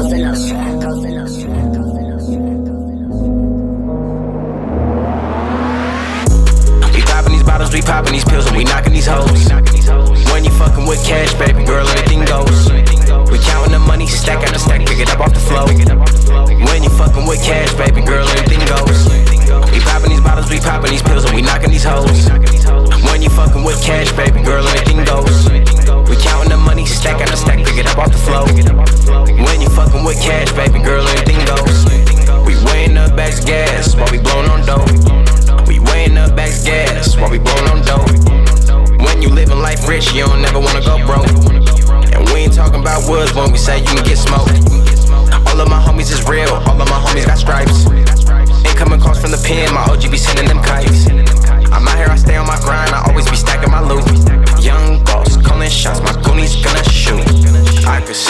We popping these bottles, we popping these pills, and we knocking these hoes. When you fucking with cash, baby girl, anything goes. We counting the money, stack after stack, pick it up off the floor. When you fucking with cash, baby girl, anything goes. We popping these bottles, we popping these pills, and we knocking these hoes. When you fucking with cash, baby girl, anything goes. We counting the money, stack after stack, pick it up off the floor. Never wanna go broke. And we ain't talking about woods when we say you can get smoked.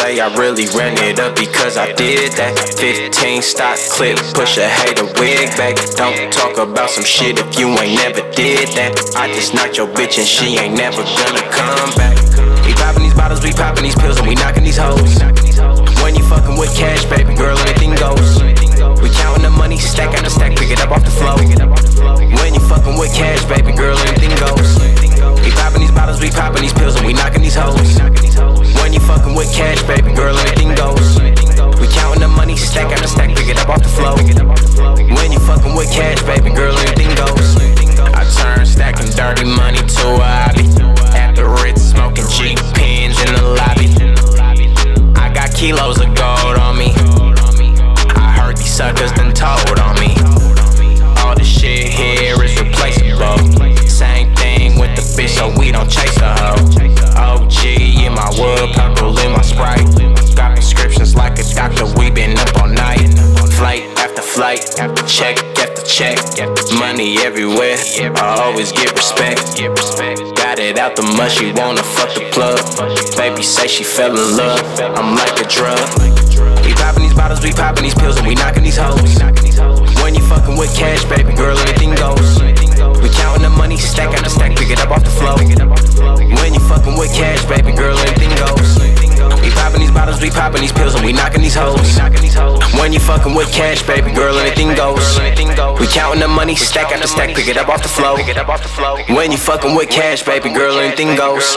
Say I really ran it up because I did that. 15 stock clip, push a hater wig back. Don't talk about some shit if you ain't never did that. I just knocked your bitch and she ain't never gonna come back. We popping these bottles, we popping these pills, and we knocking to hobby. At the Ritz, smoking G pins in the lobby. I got kilos of gold on me. I heard these suckers done told on me. All the shit here is replaceable. Same thing with the bitch, so we don't chase a hoe. OG in my wood, purple in my sprite. Got prescriptions like a doctor, we been up all night. Flight after flight, check after check. Money everywhere, I always get respect. Got it out the mud, she wanna fuck the plug. Baby say she fell in love, I'm like a drug. We popping these bottles, we popping these pills, and we knocking these hoes. When you fucking with cash, baby girl, anything goes. We counting the money, stack after stack, pick it up off the floor. When you fucking with cash, baby girl, anything goes. We popping these bottles, we popping these pills, and we knocking these hoes. When you fucking with cash, baby girl, anything goes. We counting the money, stack after stack, pick it up off the floor. When you fucking with cash, baby girl, anything goes.